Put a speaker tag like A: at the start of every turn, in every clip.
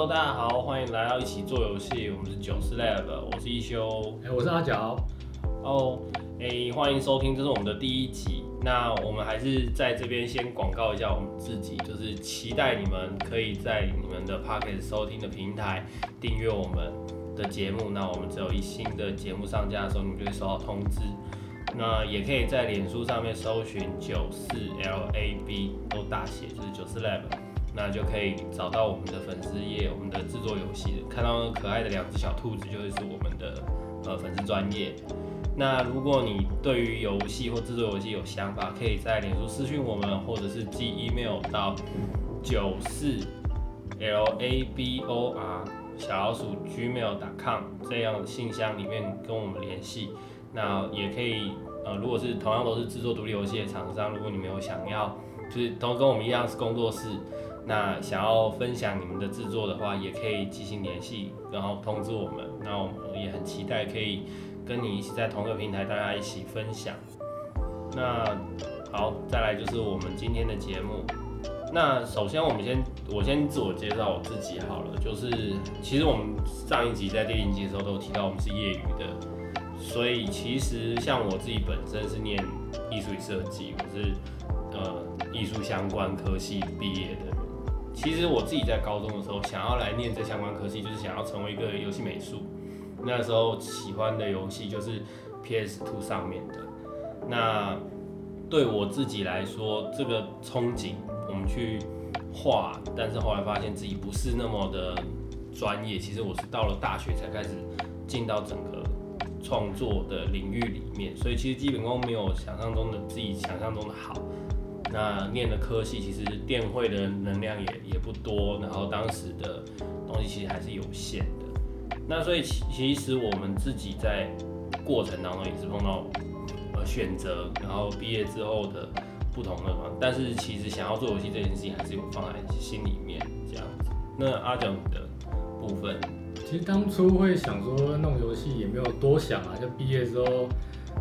A: Hello，大家好，欢迎来到一起做游戏，我们是九四 Lab，我是一休。
B: 哎、我是阿角。
A: 哦，哎，欢迎收听，这是我们的第一集。那我们还是在这边先广告一下我们自己，就是期待你们可以在你们的 Pocket 收听的平台订阅我们的节目。那我们只有一新的节目上架的时候，你们就会收到通知。那也可以在脸书上面搜寻九四 L A B 都大写，就是九四 Lab，那就可以找到我们的粉丝页，我们的制作游戏，看到可爱的两只小兔子，就是我们的呃粉丝专业。那如果你对于游戏或制作游戏有想法，可以在脸书私讯我们，或者是寄 email 到九四 L A B O R 小老鼠 gmail.com 这样的信箱里面跟我们联系。那也可以，呃，如果是同样都是制作独立游戏的厂商，如果你们有想要，就是都跟我们一样是工作室，那想要分享你们的制作的话，也可以进行联系，然后通知我们。那我们也很期待可以跟你一起在同一个平台，大家一起分享。那好，再来就是我们今天的节目。那首先我们先，我先自我介绍我自己好了，就是其实我们上一集在第零集的时候都有提到我们是业余的。所以其实像我自己本身是念艺术与设计，我是呃艺术相关科系毕业的。其实我自己在高中的时候想要来念这相关科系，就是想要成为一个游戏美术。那时候喜欢的游戏就是 PS Two 上面的。那对我自己来说，这个憧憬我们去画，但是后来发现自己不是那么的专业。其实我是到了大学才开始进到整个。创作的领域里面，所以其实基本功没有想象中的自己想象中的好。那念的科系其实电会的能量也也不多，然后当时的东西其实还是有限的。那所以其其实我们自己在过程当中也是碰到呃选择，然后毕业之后的不同的方，但是其实想要做游戏这件事情还是有放在心里面这样子。那阿蒋的部分。
B: 其实当初会想说弄游戏也没有多想啊，就毕业之后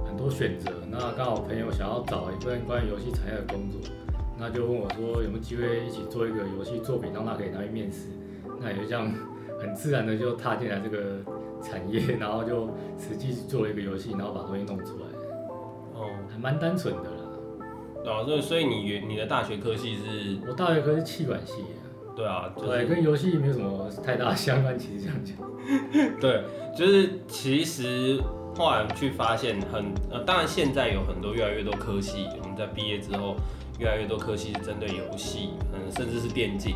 B: 很多选择，那刚好朋友想要找一份关于游戏产业的工作，那就问我说有没有机会一起做一个游戏作品，让他可以拿去面试，那也就这样很自然的就踏进来这个产业，然后就实际做了一个游戏，然后把东西弄出来，
A: 哦，
B: 还蛮单纯的啦。
A: 哦，所以所以你你的大学科系是？
B: 我大学科是气管系。
A: 对啊，
B: 对，跟游戏没有什么太大相关。其实这样讲，
A: 对，就是其实后来去发现很呃，当然现在有很多越来越多科系，我们在毕业之后，越来越多科系是针对游戏，嗯，甚至是电竞，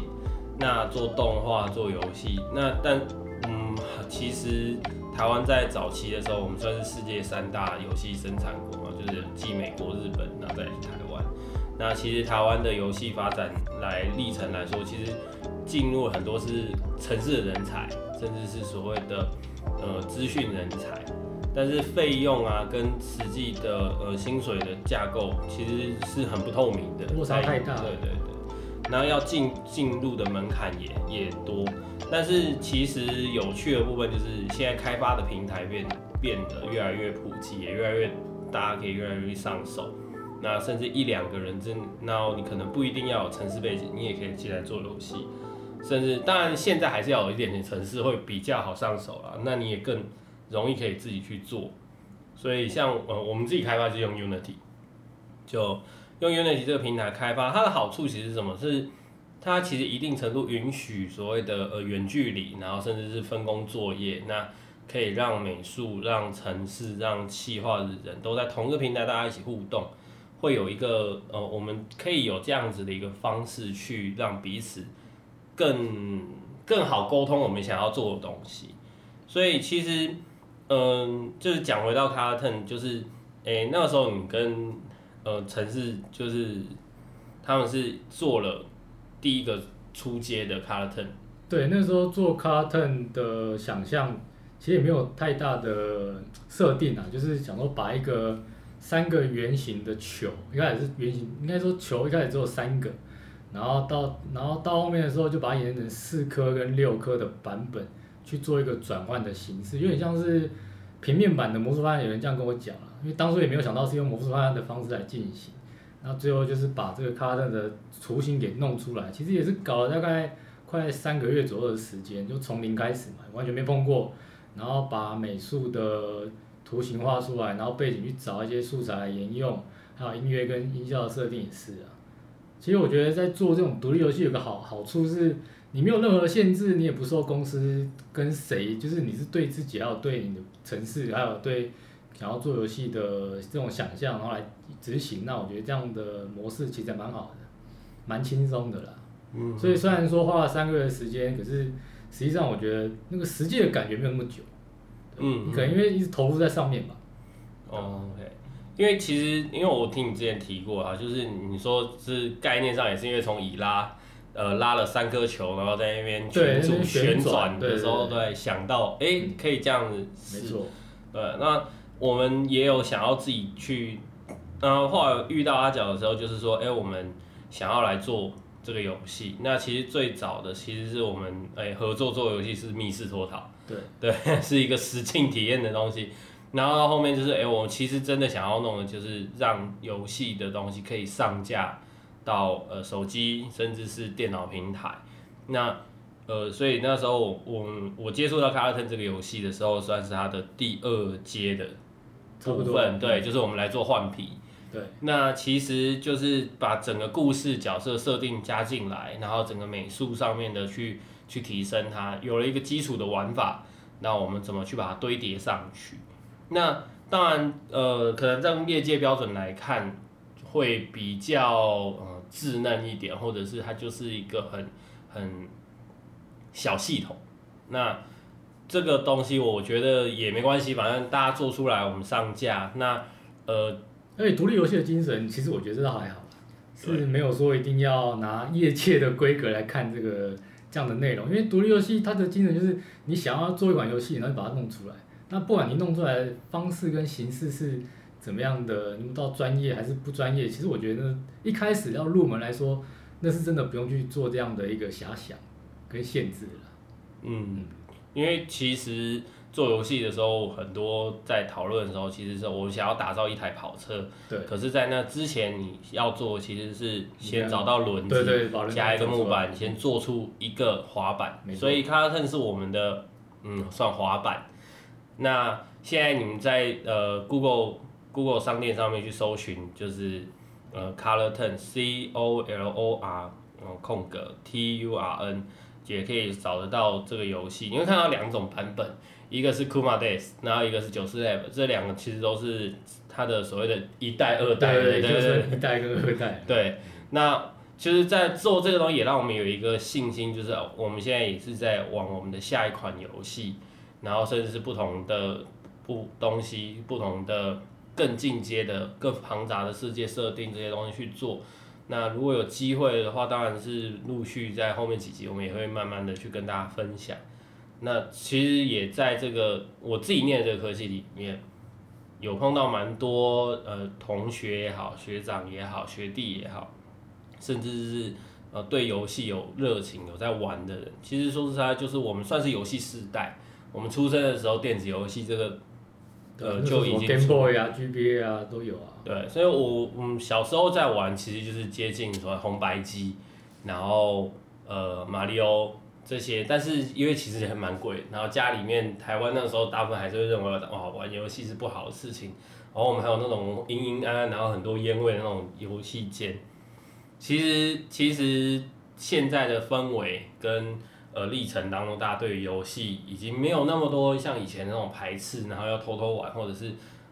A: 那做动画、做游戏，那但嗯，其实台湾在早期的时候，我们算是世界三大游戏生产国嘛，就是继美国、日本，然后再台湾。那其实台湾的游戏发展来历程来说，其实进入很多是城市的人才，甚至是所谓的呃资讯人才，但是费用啊跟实际的呃薪水的架构其实是很不透明的，
B: 落差太大。
A: 对对对，然后要进进入的门槛也也多，但是其实有趣的部分就是现在开发的平台变变得越来越普及，也越来越大家可以越来越上手。那甚至一两个人真，然后你可能不一定要有城市背景，你也可以进来做游戏。甚至当然现在还是要有一点点城市会比较好上手啦，那你也更容易可以自己去做。所以像呃我们自己开发就用 Unity，就用 Unity 这个平台开发，它的好处其实是什么？是它其实一定程度允许所谓的呃远距离，然后甚至是分工作业，那可以让美术、让城市、让企划的人都在同一个平台，大家一起互动。会有一个呃，我们可以有这样子的一个方式去让彼此更更好沟通我们想要做的东西。所以其实，嗯，就是讲回到 Carton，就是诶那个时候你跟呃城市就是他们是做了第一个出街的 Carton。
B: 对，那时候做 Carton 的想象其实也没有太大的设定啊，就是想说把一个。三个圆形的球，一开始是圆形，应该说球一开始只有三个，然后到然后到后面的时候就把它演成四颗跟六颗的版本去做一个转换的形式，有点像是平面版的魔术方案，有人这样跟我讲了，因为当初也没有想到是用魔术方案的方式来进行，然后最后就是把这个卡特的雏形给弄出来，其实也是搞了大概。快三个月左右的时间，就从零开始嘛，完全没碰过，然后把美术的图形画出来，然后背景去找一些素材来沿用，还有音乐跟音效的设定也是啊。其实我觉得在做这种独立游戏有个好好处是，你没有任何限制，你也不受公司跟谁，就是你是对自己，还有对你的城市，还有对想要做游戏的这种想象，然后来执行。那我觉得这样的模式其实蛮好的，蛮轻松的啦。
A: 嗯，
B: 所以虽然说花了三个月的时间，可是实际上我觉得那个实际的感觉没有那么久。
A: 嗯，
B: 你可能因为一直投入在上面吧。
A: 哦，OK，因为其实因为我听你之前提过啊，就是你说是概念上也是因为从以拉，呃，拉了三颗球，然后在那边
B: 对
A: 群组
B: 旋
A: 旋
B: 转
A: 转的时候，
B: 对
A: 对，想到哎、诶可以这样子试，
B: 没错，
A: 对，那我们也有想要自己去，然后后来遇到阿角的时候，就是说，哎、我们想要来做这个游戏。那其实最早的其实是我们哎、合作做游戏是密室脱逃，
B: 对。
A: 对，是一个实境体验的东西。然后到后面就是，哎、我其实真的想要弄的就是让游戏的东西可以上架到呃手机甚至是电脑平台。那呃，所以那时候我我我接触到卡尔特这个游戏的时候，算是它的第二阶的部分，对，就是我们来做换皮。
B: 对，
A: 那其实就是把整个故事角色设定加进来，然后整个美术上面的去去提升它，有了一个基础的玩法，那我们怎么去把它堆叠上去？那当然，呃，可能在业界标准来看，会比较呃稚嫩一点，或者是它就是一个很很小系统。那这个东西我觉得也没关系，反正大家做出来，我们上架。那呃，
B: 而且独立游戏的精神，其实我觉得这倒还好啦，是没有说一定要拿业界的规格来看这个这样的内容，因为独立游戏它的精神就是你想要做一款游戏，然后把它弄出来。那不管你弄出来的方式跟形式是怎么样的，你到专业还是不专业，其实我觉得一开始要入门来说，那是真的不用去做这样的一个遐想跟限制了。
A: 嗯，因为其实做游戏的时候，很多在讨论的时候，其实是我想要打造一台跑车，
B: 对。
A: 可是，在那之前你要做，其实是先找到轮子，
B: 对对，把
A: 加一个木板，先做出一个滑板所以卡特是我们的嗯算滑板。那现在你们在呃 Google Google 商店上面去搜寻，就是呃 Color Turn C O L O R 嗯空格 T U R N，也可以找得到这个游戏。你会看到两种版本，一个是 Kuma Days，然后一个是九四 Lab，这两个其实都是它的所谓的一代、二代，
B: 对对，就
A: 对
B: 一代跟二代。
A: 对，那其实，在做这个东西，也让我们有一个信心，就是我们现在也是在往我们的下一款游戏，然后甚至是不同的不东西、不同的更进阶的、更庞杂的世界设定这些东西去做。那如果有机会的话，当然是陆续在后面几集，我们也会慢慢的去跟大家分享。那其实也在这个我自己念的这个科技里面，有碰到蛮多呃同学也好、学长也好、学弟也好，甚至是呃对游戏有热情、有在玩的人。其实说实在，就是我们算是游戏世代。我们出生的时候，电子游戏这个呃就已经
B: Game Boy 啊、GBA 啊都有啊。
A: 对，所以我嗯小时候在玩，其实就是接近什么红白机，然后呃马里奥这些，但是因为其实还蛮贵，然后家里面台湾那个时候大部分还是会认为哇玩游戏是不好的事情，然后我们还有那种阴阴暗暗，然后很多烟味的那种游戏间，其实其实现在的氛围跟呃历程当中，大家对于游戏已经没有那么多像以前那种排斥，然后要偷偷玩，或者是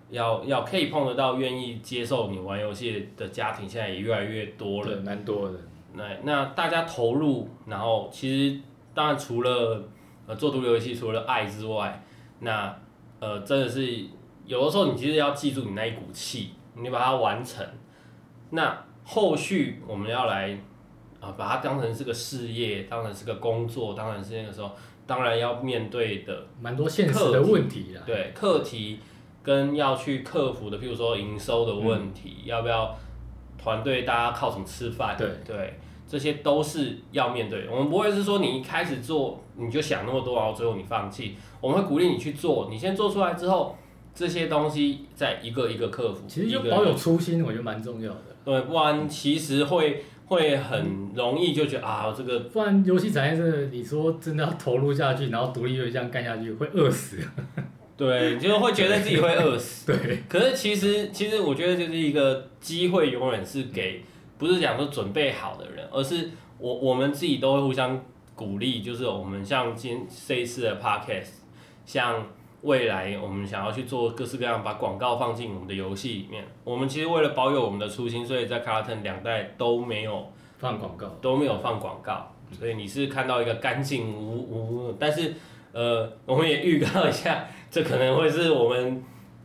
A: 要要可以碰得到、愿意接受你玩游戏的家庭，现在也越来越多了。
B: 对，蛮多的。
A: 那那大家投入，然后其实当然除了呃做独立游戏，除了爱之外，那呃真的是有的时候你其实要记住你那一股气，你把它完成。那后续我们要来啊、把它当成是个事业，当成是个工作，当然是那个时候当然要面对的
B: 蛮多现实的问题啦。
A: 对课题跟要去克服的，譬如说营收的问题，要不要团队大家靠什么吃饭？
B: 对
A: 对，这些都是要面对。我们不会是说你一开始做你就想那么多，然后最后你放弃。我们会鼓励你去做，你先做出来之后，这些东西再一个一个克服。
B: 其实就保有初心，我觉得蛮重要的。
A: 对，不然其实会会很容易就觉得啊这个
B: 不然游戏产业真的，你说真的要投入下去，然后独立游戏这样干下去，会饿死。
A: 对，就是会觉得自己会饿死。
B: 对，
A: 可是其实其实我觉得就是一个机会，永远是给不是讲说准备好的人，而是我我们自己都会互相鼓励，就是我们像今这一次的 podcast，像未来我们想要去做各式各样把广告放进我们的游戏里面，我们其实为了保有我们的初心，所以在 Carlton 两代都没有
B: 放广告，
A: 都没有放广告，所以你是看到一个干净无无，但是呃，我们也预告一下，这可能会是我们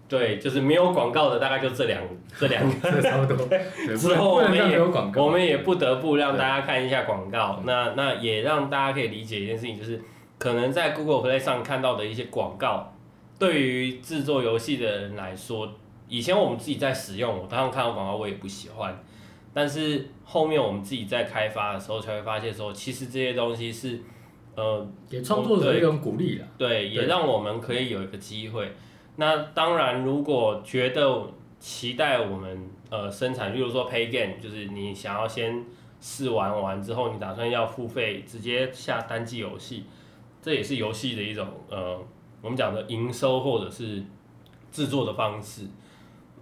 A: 对，就是没有广告的，大概就这两这两个。
B: 差不多。
A: 之后我们也
B: 有广告。
A: 我们也不得不让大家看一下广告，那那也让大家可以理解一件事情，就是可能在 Google Play 上看到的一些广告，对于制作游戏的人来说，以前我们自己在使用，我当然看到广告我也不喜欢，但是后面我们自己在开发的时候才会发现说，其实这些东西是，呃，
B: 给创作者一种鼓励啦。
A: 对，也让我们可以有一个机会。那当然，如果觉得期待我们呃生产，例如说 Pay Game，就是你想要先试玩完之后，你打算要付费直接下单机游戏，这也是游戏的一种呃我们讲的营收或者是制作的方式。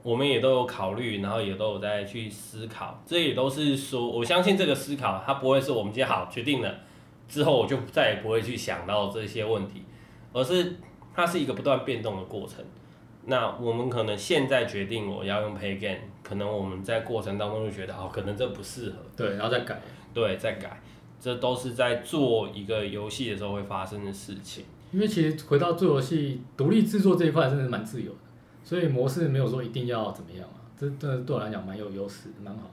A: 我们也都有考虑，然后也都有在去思考，这也都是说，我相信这个思考，它不会是我们今天好决定了之后，我就再也不会去想到这些问题，而是它是一个不断变动的过程。那我们可能现在决定我要用 Pay Game，可能我们在过程当中就觉得哦，可能这不适合，
B: 对，然后再改。
A: 对，再改，这都是在做一个游戏的时候会发生的事情。
B: 因为其实回到做游戏独立制作这一块，真的蛮自由的，所以模式没有说一定要怎么样啊，这真的对我来讲蛮有优势，蛮好。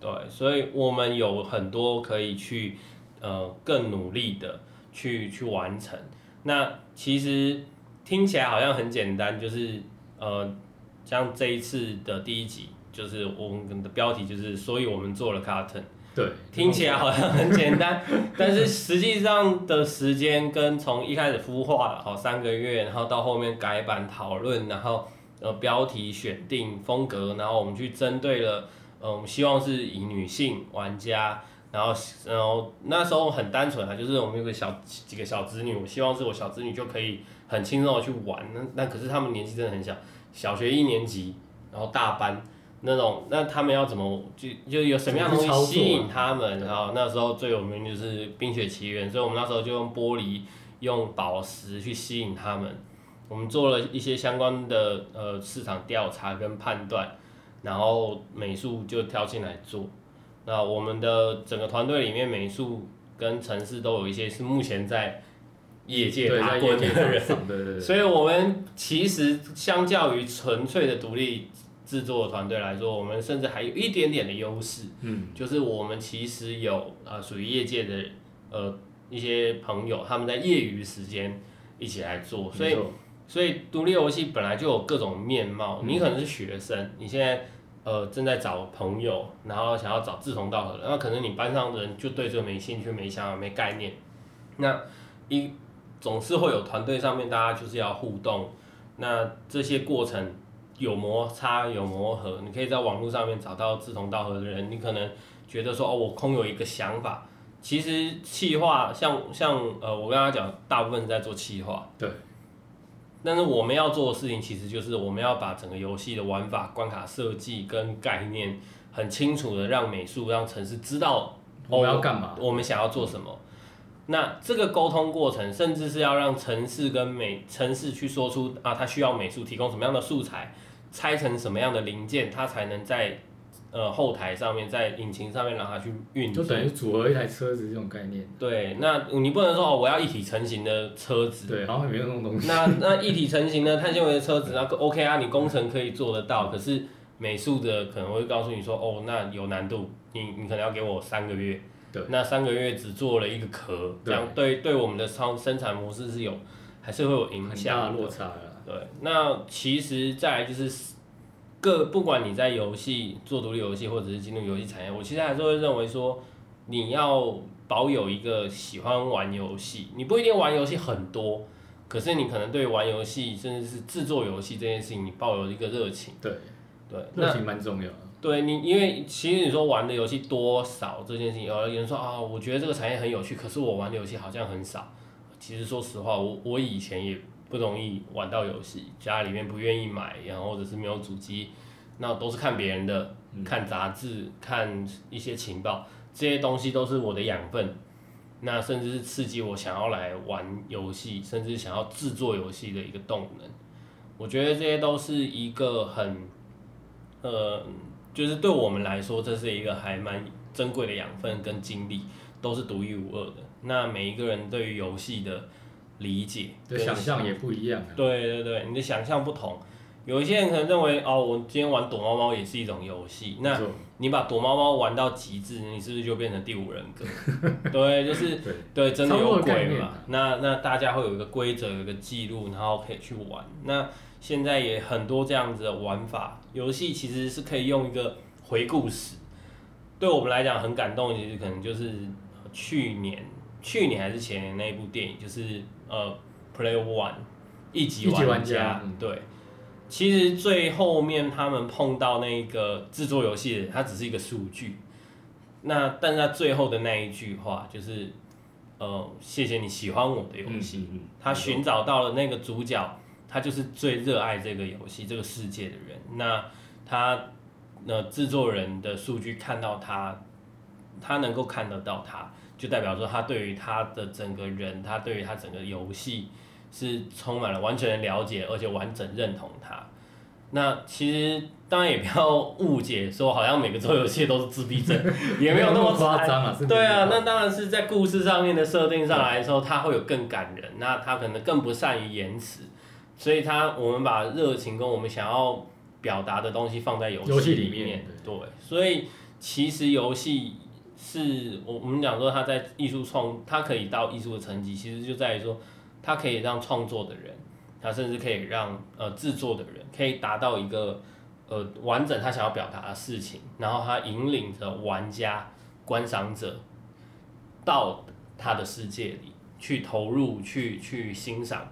A: 对，所以我们有很多可以去呃更努力的去去完成。那其实听起来好像很简单，就是呃像这一次的第一集，就是我们的标题就是，所以我们做了 carton。
B: 对，
A: 听起来好像很简单，但是实际上的时间跟从一开始孵化好三个月，然后到后面改版讨论，然后呃标题选定风格，然后我们去针对了呃希望是以女性玩家，然后然后那时候很单纯啊，就是我们有个小几个小子女，我希望是我小子女就可以很轻松的去玩，那那可是他们年纪真的很小，小学一年级，然后大班。那种，那他们要怎么就就有什么样的东西吸引他们？然后那时候最有名就是《冰雪奇缘》，所以我们那时候就用玻璃、用宝石去吸引他们。我们做了一些相关的呃市场调查跟判断，然后美术就跳进来做。那我们的整个团队里面，美术跟城市都有一些是目前在业界
B: 对，
A: 打
B: 在业界
A: 滚的人，
B: 上，对对对，
A: 所以我们其实相较于纯粹的独立制作团队来说，我们甚至还有一点点的优势，
B: 嗯，
A: 就是我们其实有呃属于业界的呃一些朋友，他们在业余时间一起来做，所以所以独立游戏本来就有各种面貌，
B: 嗯。
A: 你可能是学生，你现在呃正在找朋友，然后想要找志同道合的，那可能你班上的人就对这个没兴趣、没想法、没概念，那一总是会有团队上面大家就是要互动，那这些过程有摩擦有磨合，你可以在网络上面找到志同道合的人，你可能觉得说哦，我空有一个想法。其实企划像像呃，我刚刚讲，大部分在做企划，
B: 对，
A: 但是我们要做的事情，其实就是我们要把整个游戏的玩法、关卡设计跟概念很清楚的让美术、让城市知道
B: 我们要干嘛？
A: 我们想要做什么。那这个沟通过程，甚至是要让城市跟美城市去说出啊，它需要美术提供什么样的素材，拆成什么样的零件，它才能在呃后台上面，在引擎上面让它去运作。
B: 就等于组合一台车子这种概念。
A: 对，那你不能说哦，我要一体成型的车子，
B: 对，好像没有那种东西。
A: 那那一体成型的碳纤维的车子，那个 OK 啊，你工程可以做得到，可是美术的可能会告诉你说，哦，那有难度，你你可能要给我三个月，
B: 对，
A: 那三个月只做了一个壳，这样对对我们的生生产模式是有还是会有影响
B: 的落差了。
A: 对，那其实再来就是各不管你在游戏做独立游戏或者是进入游戏产业，我其实还是会认为说，你要保有一个喜欢玩游戏，你不一定玩游戏很多，可是你可能对玩游戏甚至是制作游戏这件事情，你抱有一个热情。
B: 对，
A: 对，
B: 热
A: 那
B: 情蛮重要的。
A: 对你，因为其实你说玩的游戏多少这件事情，有人说啊，我觉得这个产业很有趣，可是我玩的游戏好像很少。其实说实话，我我以前也不容易玩到游戏，家里面不愿意买，然后或者是没有主机，那都是看别人的，看杂志，看一些情报，这些东西都是我的养分。那甚至是刺激我想要来玩游戏，甚至想要制作游戏的一个动能。我觉得这些都是一个很，呃。就是对我们来说，这是一个还蛮珍贵的养分跟经历，都是独一无二的。那每一个人对于游戏的理解、
B: 的想象也不一样。
A: 对对对，你的想象不同。有一些人可能认为，哦，我今天玩躲猫猫也是一种游戏。那你把躲猫猫玩到极致，你是不是就变成第五人格？对，就是对，真的有鬼嘛？那那大家会有一个规则，有一个记录，然后可以去玩。那现在也很多这样子的玩法，游戏其实是可以用一个回顾史，对我们来讲很感动。其实可能就是去年、去年还是前年那一部电影，就是呃，Play One 一级玩家。对，其实最后面他们碰到那个制作游戏的，它只是一个数据。那但是他最后的那一句话就是，呃，谢谢你喜欢我的游戏。他寻找到了那个主角。他就是最热爱这个游戏、这个世界的人。那他那制作人的数据看到他，他能够看得到他，就代表说他对于他的整个人，他对于他整个游戏是充满了完全的了解，而且完整认同他。那其实当然也不要误解，说好像每个做游戏都是自闭症，也没有那么
B: 夸张啊。
A: 对啊，那当然是在故事上面的设定上来说，他会有更感人。那他可能更不善于言辞。所以他，我们把热情跟我们想要表达的东西放在游戏里面，对。所以其实游戏是我我们讲说，他在艺术创，他可以到艺术的层级，其实就在于说，他可以让创作的人，他甚至可以让呃制作的人，可以达到一个呃完整他想要表达的事情，然后他引领着玩家、观赏者到他的世界里去投入、去去欣赏。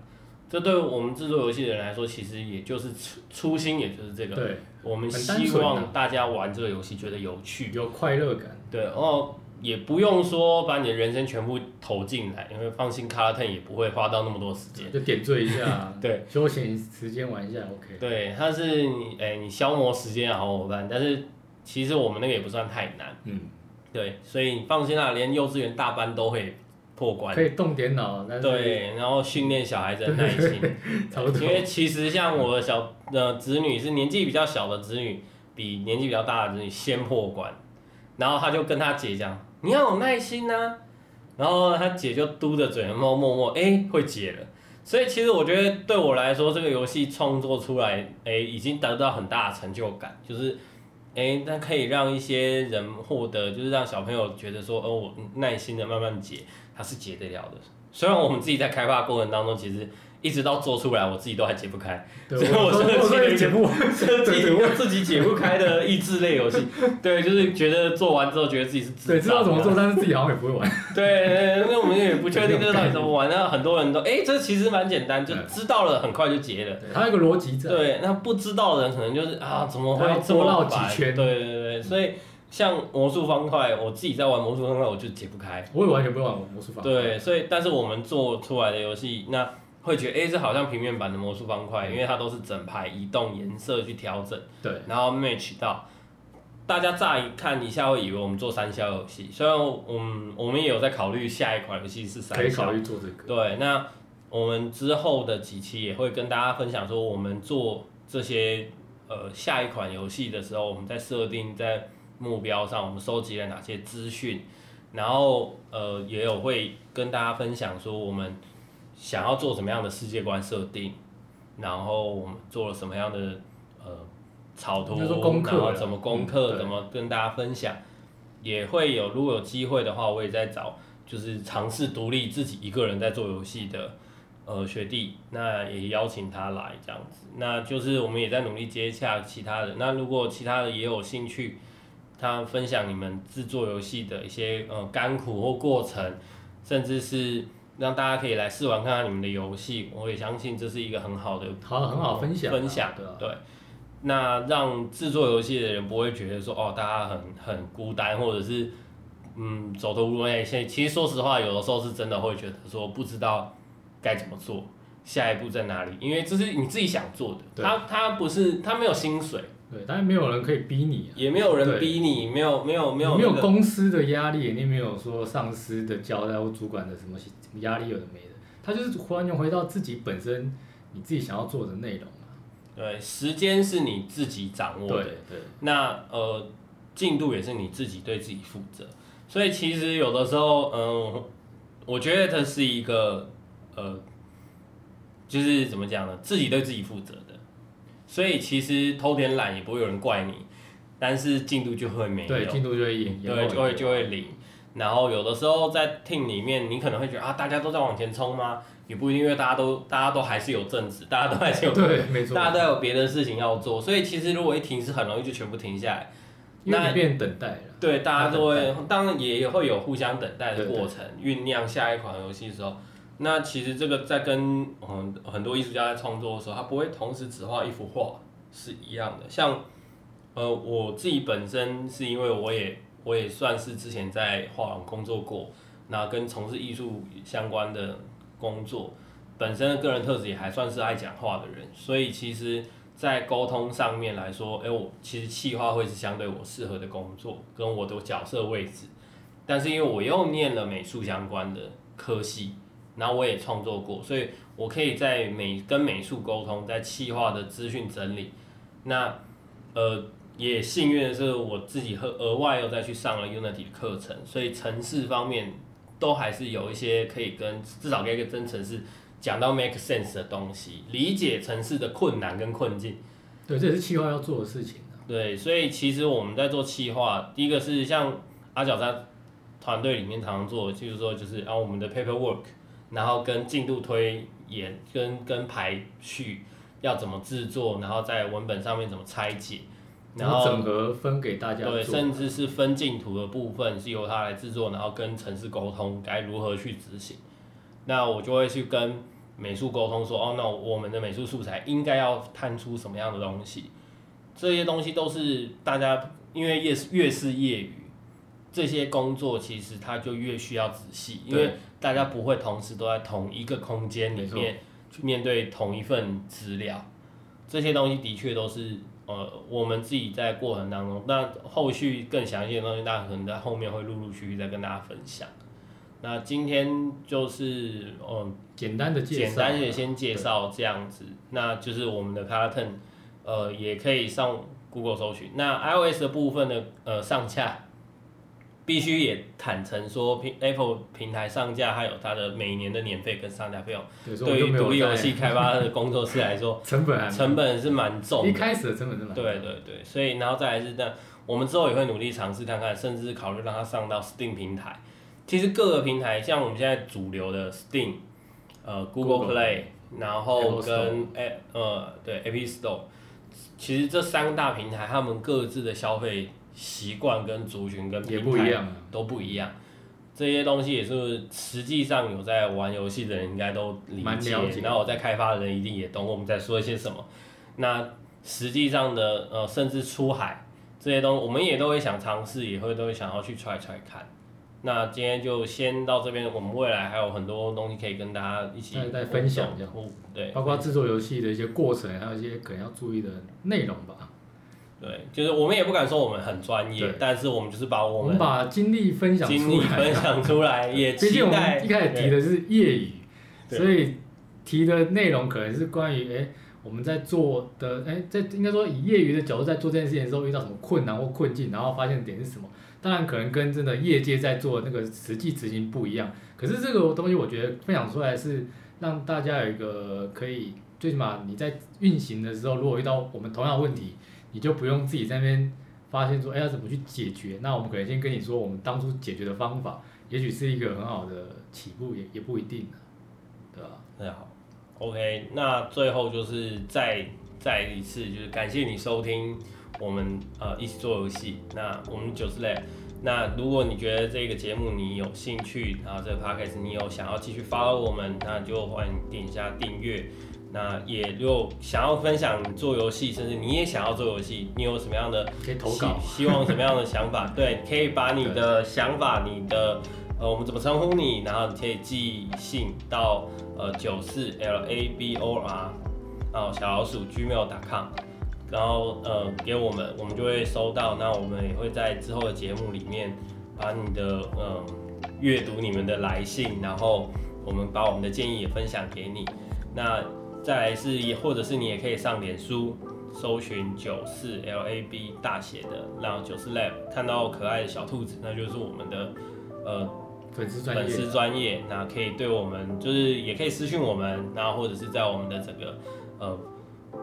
A: 这对我们制作游戏的人来说，其实也就是初初心，也就是这个。
B: 对。
A: 我们希望大家玩这个游戏觉得有趣，
B: 有快乐感。
A: 对，然后也不用说把你的人生全部投进来，因为放心卡拉 t 也不会花到那么多时间。
B: 就点缀一下。
A: 对。
B: 休闲时间玩一下，OK。
A: 对，它是你哎，你消磨时间的好伙伴。但是其实我们那个也不算太难。嗯。对，所以你放心啦，连幼稚园大班都会。破关。
B: 可以动点脑，
A: 对，然后训练小孩子的耐心，因为其实像我的小的子女是年纪比较小的子女，比年纪比较大的子女先破关，然后他就跟他姐讲，你要有耐心呐，然后他姐就嘟着嘴，然后默默哎会解了，所以其实我觉得对我来说，这个游戏创作出来，哎已经得到很大的成就感，就是哎那可以让一些人获得，就是让小朋友觉得说，哦我耐心的慢慢解。它是解得了的，虽然我们自己在开发过程当中，其实一直到做出来，我自己都还解不开，所以我设计解不设计我自己解不开的益智类游戏，对，就是觉得做完之后觉得自己是
B: 对知道怎么做，但是自己好像也不会玩，
A: 对，因为我们也不确定这个到底怎么玩，那很多人都哎，这其实蛮简单，就知道了很快就结了，
B: 它有个逻辑在，
A: 对，那不知道的人可能就是啊，怎么会这么
B: 绕几圈？
A: 对对对，所以。像魔术方块，我自己在玩魔术方块，我就解不开。
B: 我也完全不会玩魔术方块。
A: 对，所以但是我们做出来的游戏，那会觉得，哎，这好像平面版的魔术方块，因为它都是整排移动颜色去调整，
B: 对，
A: 然后 match 到。大家乍一看一下会以为我们做三消游戏，虽然我们我们也有在考虑下一款游戏是三消。
B: 可以考虑做这个。
A: 对，那我们之后的几期也会跟大家分享说，我们做这些呃下一款游戏的时候，我们在设定在。目标上，我们收集了哪些资讯，然后呃也有会跟大家分享说我们想要做什么样的世界观设定，然后我们做了什么样的呃草图，然后怎么攻克，怎么跟大家分享，也会有如果有机会的话，我也在找就是尝试独立自己一个人在做游戏的呃学弟，那也邀请他来这样子，那就是我们也在努力接洽其他的，那如果其他的也有兴趣。他分享你们制作游戏的一些呃甘苦或过程，甚至是让大家可以来试玩看看你们的游戏，我也相信这是一个很好的，
B: 好很好分享
A: 分享
B: 的，
A: 对。那让制作游戏的人不会觉得说哦，大家很很孤单，或者是嗯走投无路。哎，现其实说实话，有的时候是真的会觉得说不知道该怎么做，下一步在哪里，因为这是你自己想做的，他他不是他没有薪水，
B: 对，但是没有人可以逼你、啊，
A: 也没有人逼你，没有没有没有
B: 没有公司的压力，你也没有说上司的交代或主管的什么什么压力，有的没的，他就是完全回到自己本身你自己想要做的内容啊。
A: 对时间是你自己掌握的。
B: 对
A: 那呃，进度也是你自己对自己负责，所以其实有的时候，嗯、我觉得这是一个呃，就是怎么讲呢，自己对自己负责的，所以其实偷点懒也不会有人怪你，但是进度就会没有，
B: 对，进度就会
A: 对，就会就会零。然后有的时候在 team 里面，你可能会觉得啊，大家都在往前冲吗？也不一定，因为大家都大家都还是有正职，大家都还是有
B: 对，没错，
A: 大家都有别的事情要做，所以其实如果一停是很容易就全部停下来。那
B: 你变等待了。
A: 对，大家都会，当然也会有互相等待的过程，酝酿下一款游戏的时候。那其实这个在跟嗯很多艺术家在创作的时候，他不会同时只画一幅画是一样的。像呃我自己本身是因为我也我也算是之前在画廊工作过，那跟从事艺术相关的工作，本身的个人特质也还算是爱讲话的人，所以其实。在沟通上面来说，哎、我其实企划会是相对我适合的工作，跟我的角色位置。但是因为我又念了美术相关的科系，然后我也创作过，所以我可以在美跟美术沟通，在企划的资讯整理。那呃，也幸运的是我自己和额外又再去上了 Unity 的课程，所以城市方面都还是有一些可以跟至少跟一个真城市讲到 make sense 的东西，理解城市的困难跟困境。
B: 对，这也是企划要做的事情啊。
A: 对，所以其实我们在做企划，第一个是像阿角在团队里面常常做的，就是说就是啊我们的 paperwork，然后跟进度推演，跟跟排序要怎么制作，然后在文本上面怎么拆解，然后
B: 整合分给大家。
A: 对，甚至是分镜图的部分是由他来制作，然后跟城市沟通该如何去执行。那我就会去跟美术沟通说，哦，那我们的美术素材应该要探出什么样的东西？这些东西都是大家因为越是越是业余，这些工作其实它就越需要仔细，因为大家不会同时都在同一个空间里面去面对同一份资料。这些东西的确都是呃我们自己在过程当中，那后续更详细的东西，大家可能在后面会陆陆续续再跟大家分享。那今天就是嗯
B: 简单的介
A: 简单的先介绍这样子，那就是我们的 Carton，呃，也可以上 Google 搜寻。那 iOS 的部分呢，呃，上架必须也坦诚说，平 Apple 平台上架还有它的每年的年费跟上架费用，
B: 对，
A: 于独立游戏开发的工作室来说，
B: 成本
A: 成本是蛮重的。
B: 一开始的成本真的
A: 对对对，所以然后再来是这样，我们之后也会努力尝试看看，甚至考虑让它上到 Steam 平台。其实各个平台，像我们现在主流的 Steam，呃 Google Play，然后跟 A 呃对 App Store，其实这三大平台他们各自的消费习惯跟族群跟
B: 也不一样啊。
A: 都不一样。这些东西也是实际上有在玩游戏的人应该都理解然后我在开发的人一定也懂我们在说一些什么。那实际上的呃，甚至出海这些东西，我们也都会想尝试，也会都会想要去 try try 看。那今天就先到这边，我们未来还有很多东西可以跟大家一起
B: 再再分享一下
A: 对，
B: 包括制作游戏的一些过程，还有一些可能要注意的内容吧。
A: 对，就是我们也不敢说我们很专业，但是我们就是把我
B: 我们
A: 们
B: 把经历分享
A: 经历
B: 出来啊，
A: 分享出来，也
B: 毕竟我
A: 期待
B: 们一开始提的是业余，所以提的内容可能是关于哎我们在做的哎在应该说以业余的角度在做这件事情的时候遇到什么困难或困境，然后发现点是什么。当然可能跟真的业界在做那个实际执行不一样，可是这个东西我觉得分享出来是让大家有一个可以最起码你在运行的时候，如果遇到我们同样的问题，你就不用自己在那边发现说，哎，要怎么去解决？那我们可能先跟你说，我们当初解决的方法，也许是一个很好的起步，也也不一定对吧？
A: 那好，OK，那最后就是再再一次就是感谢你收听我们呃一起做游戏。那我们九十类，那如果你觉得这个节目你有兴趣，然后这个 podcast 你有想要继续 follow 我们，那就欢迎点一下订阅。那也就想要分享做游戏，甚至你也想要做游戏，你有什么样的
B: 可以投稿，
A: 希希望什么样的想法？对，可以把你的想法，你的呃，我们怎么称呼你，然后你可以寄信到呃九四 L A B O R，哦小老鼠 gmail.com，然后呃给我们，我们就会收到，那我们也会在之后的节目里面把你的呃阅读你们的来信，然后我们把我们的建议也分享给你。那再来是也或者是你也可以上脸书搜寻九四 L A B 大写的，然后九四 Lab 看到可爱的小兔子，那就是我们的呃
B: 粉丝专业，
A: 粉丝专业，那可以对我们就是也可以私讯我们，然后或者是在我们的整个呃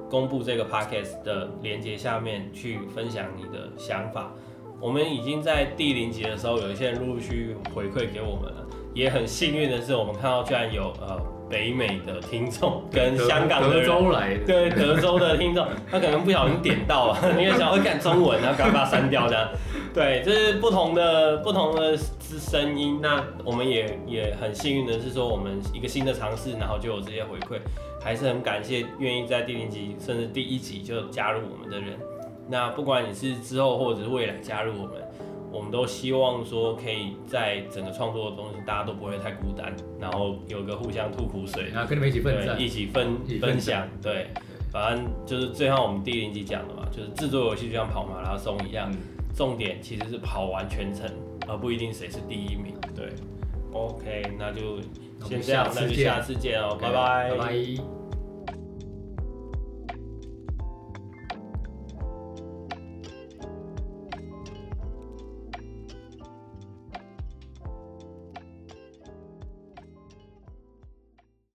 A: 公布这个 podcast 的连接下面去分享你的想法。我们已经在第零集的时候，有一些人陆陆续续回馈给我们了，也很幸运的是，我们看到居然有呃北美的听众跟香港的
B: 德
A: 人
B: 州来的，
A: 对德州的听众，他可能不小心点到了，因为想要看中文，然后赶快把它删掉这样。对，这是不同的不同的声音。那我们也也很幸运的是说，我们一个新的尝试，然后就有这些回馈，还是很感谢愿意在第零集甚至第一集就加入我们的人。那不管你是之后或者是未来加入我们，我们都希望说可以在整个创作的东西，大家都不会太孤单，然后有个互相吐苦水，
B: 然后跟你们一起奋战。
A: 对，一起分
B: 分
A: 分享，对，反正就是最后我们第零集讲的嘛，就是制作游戏就像跑马拉松一样，
B: 嗯。
A: 重点其实是跑完全程，而不一定谁是第一名。对，OK，那就先这样，那就下次见。哦，拜。
B: 拜拜。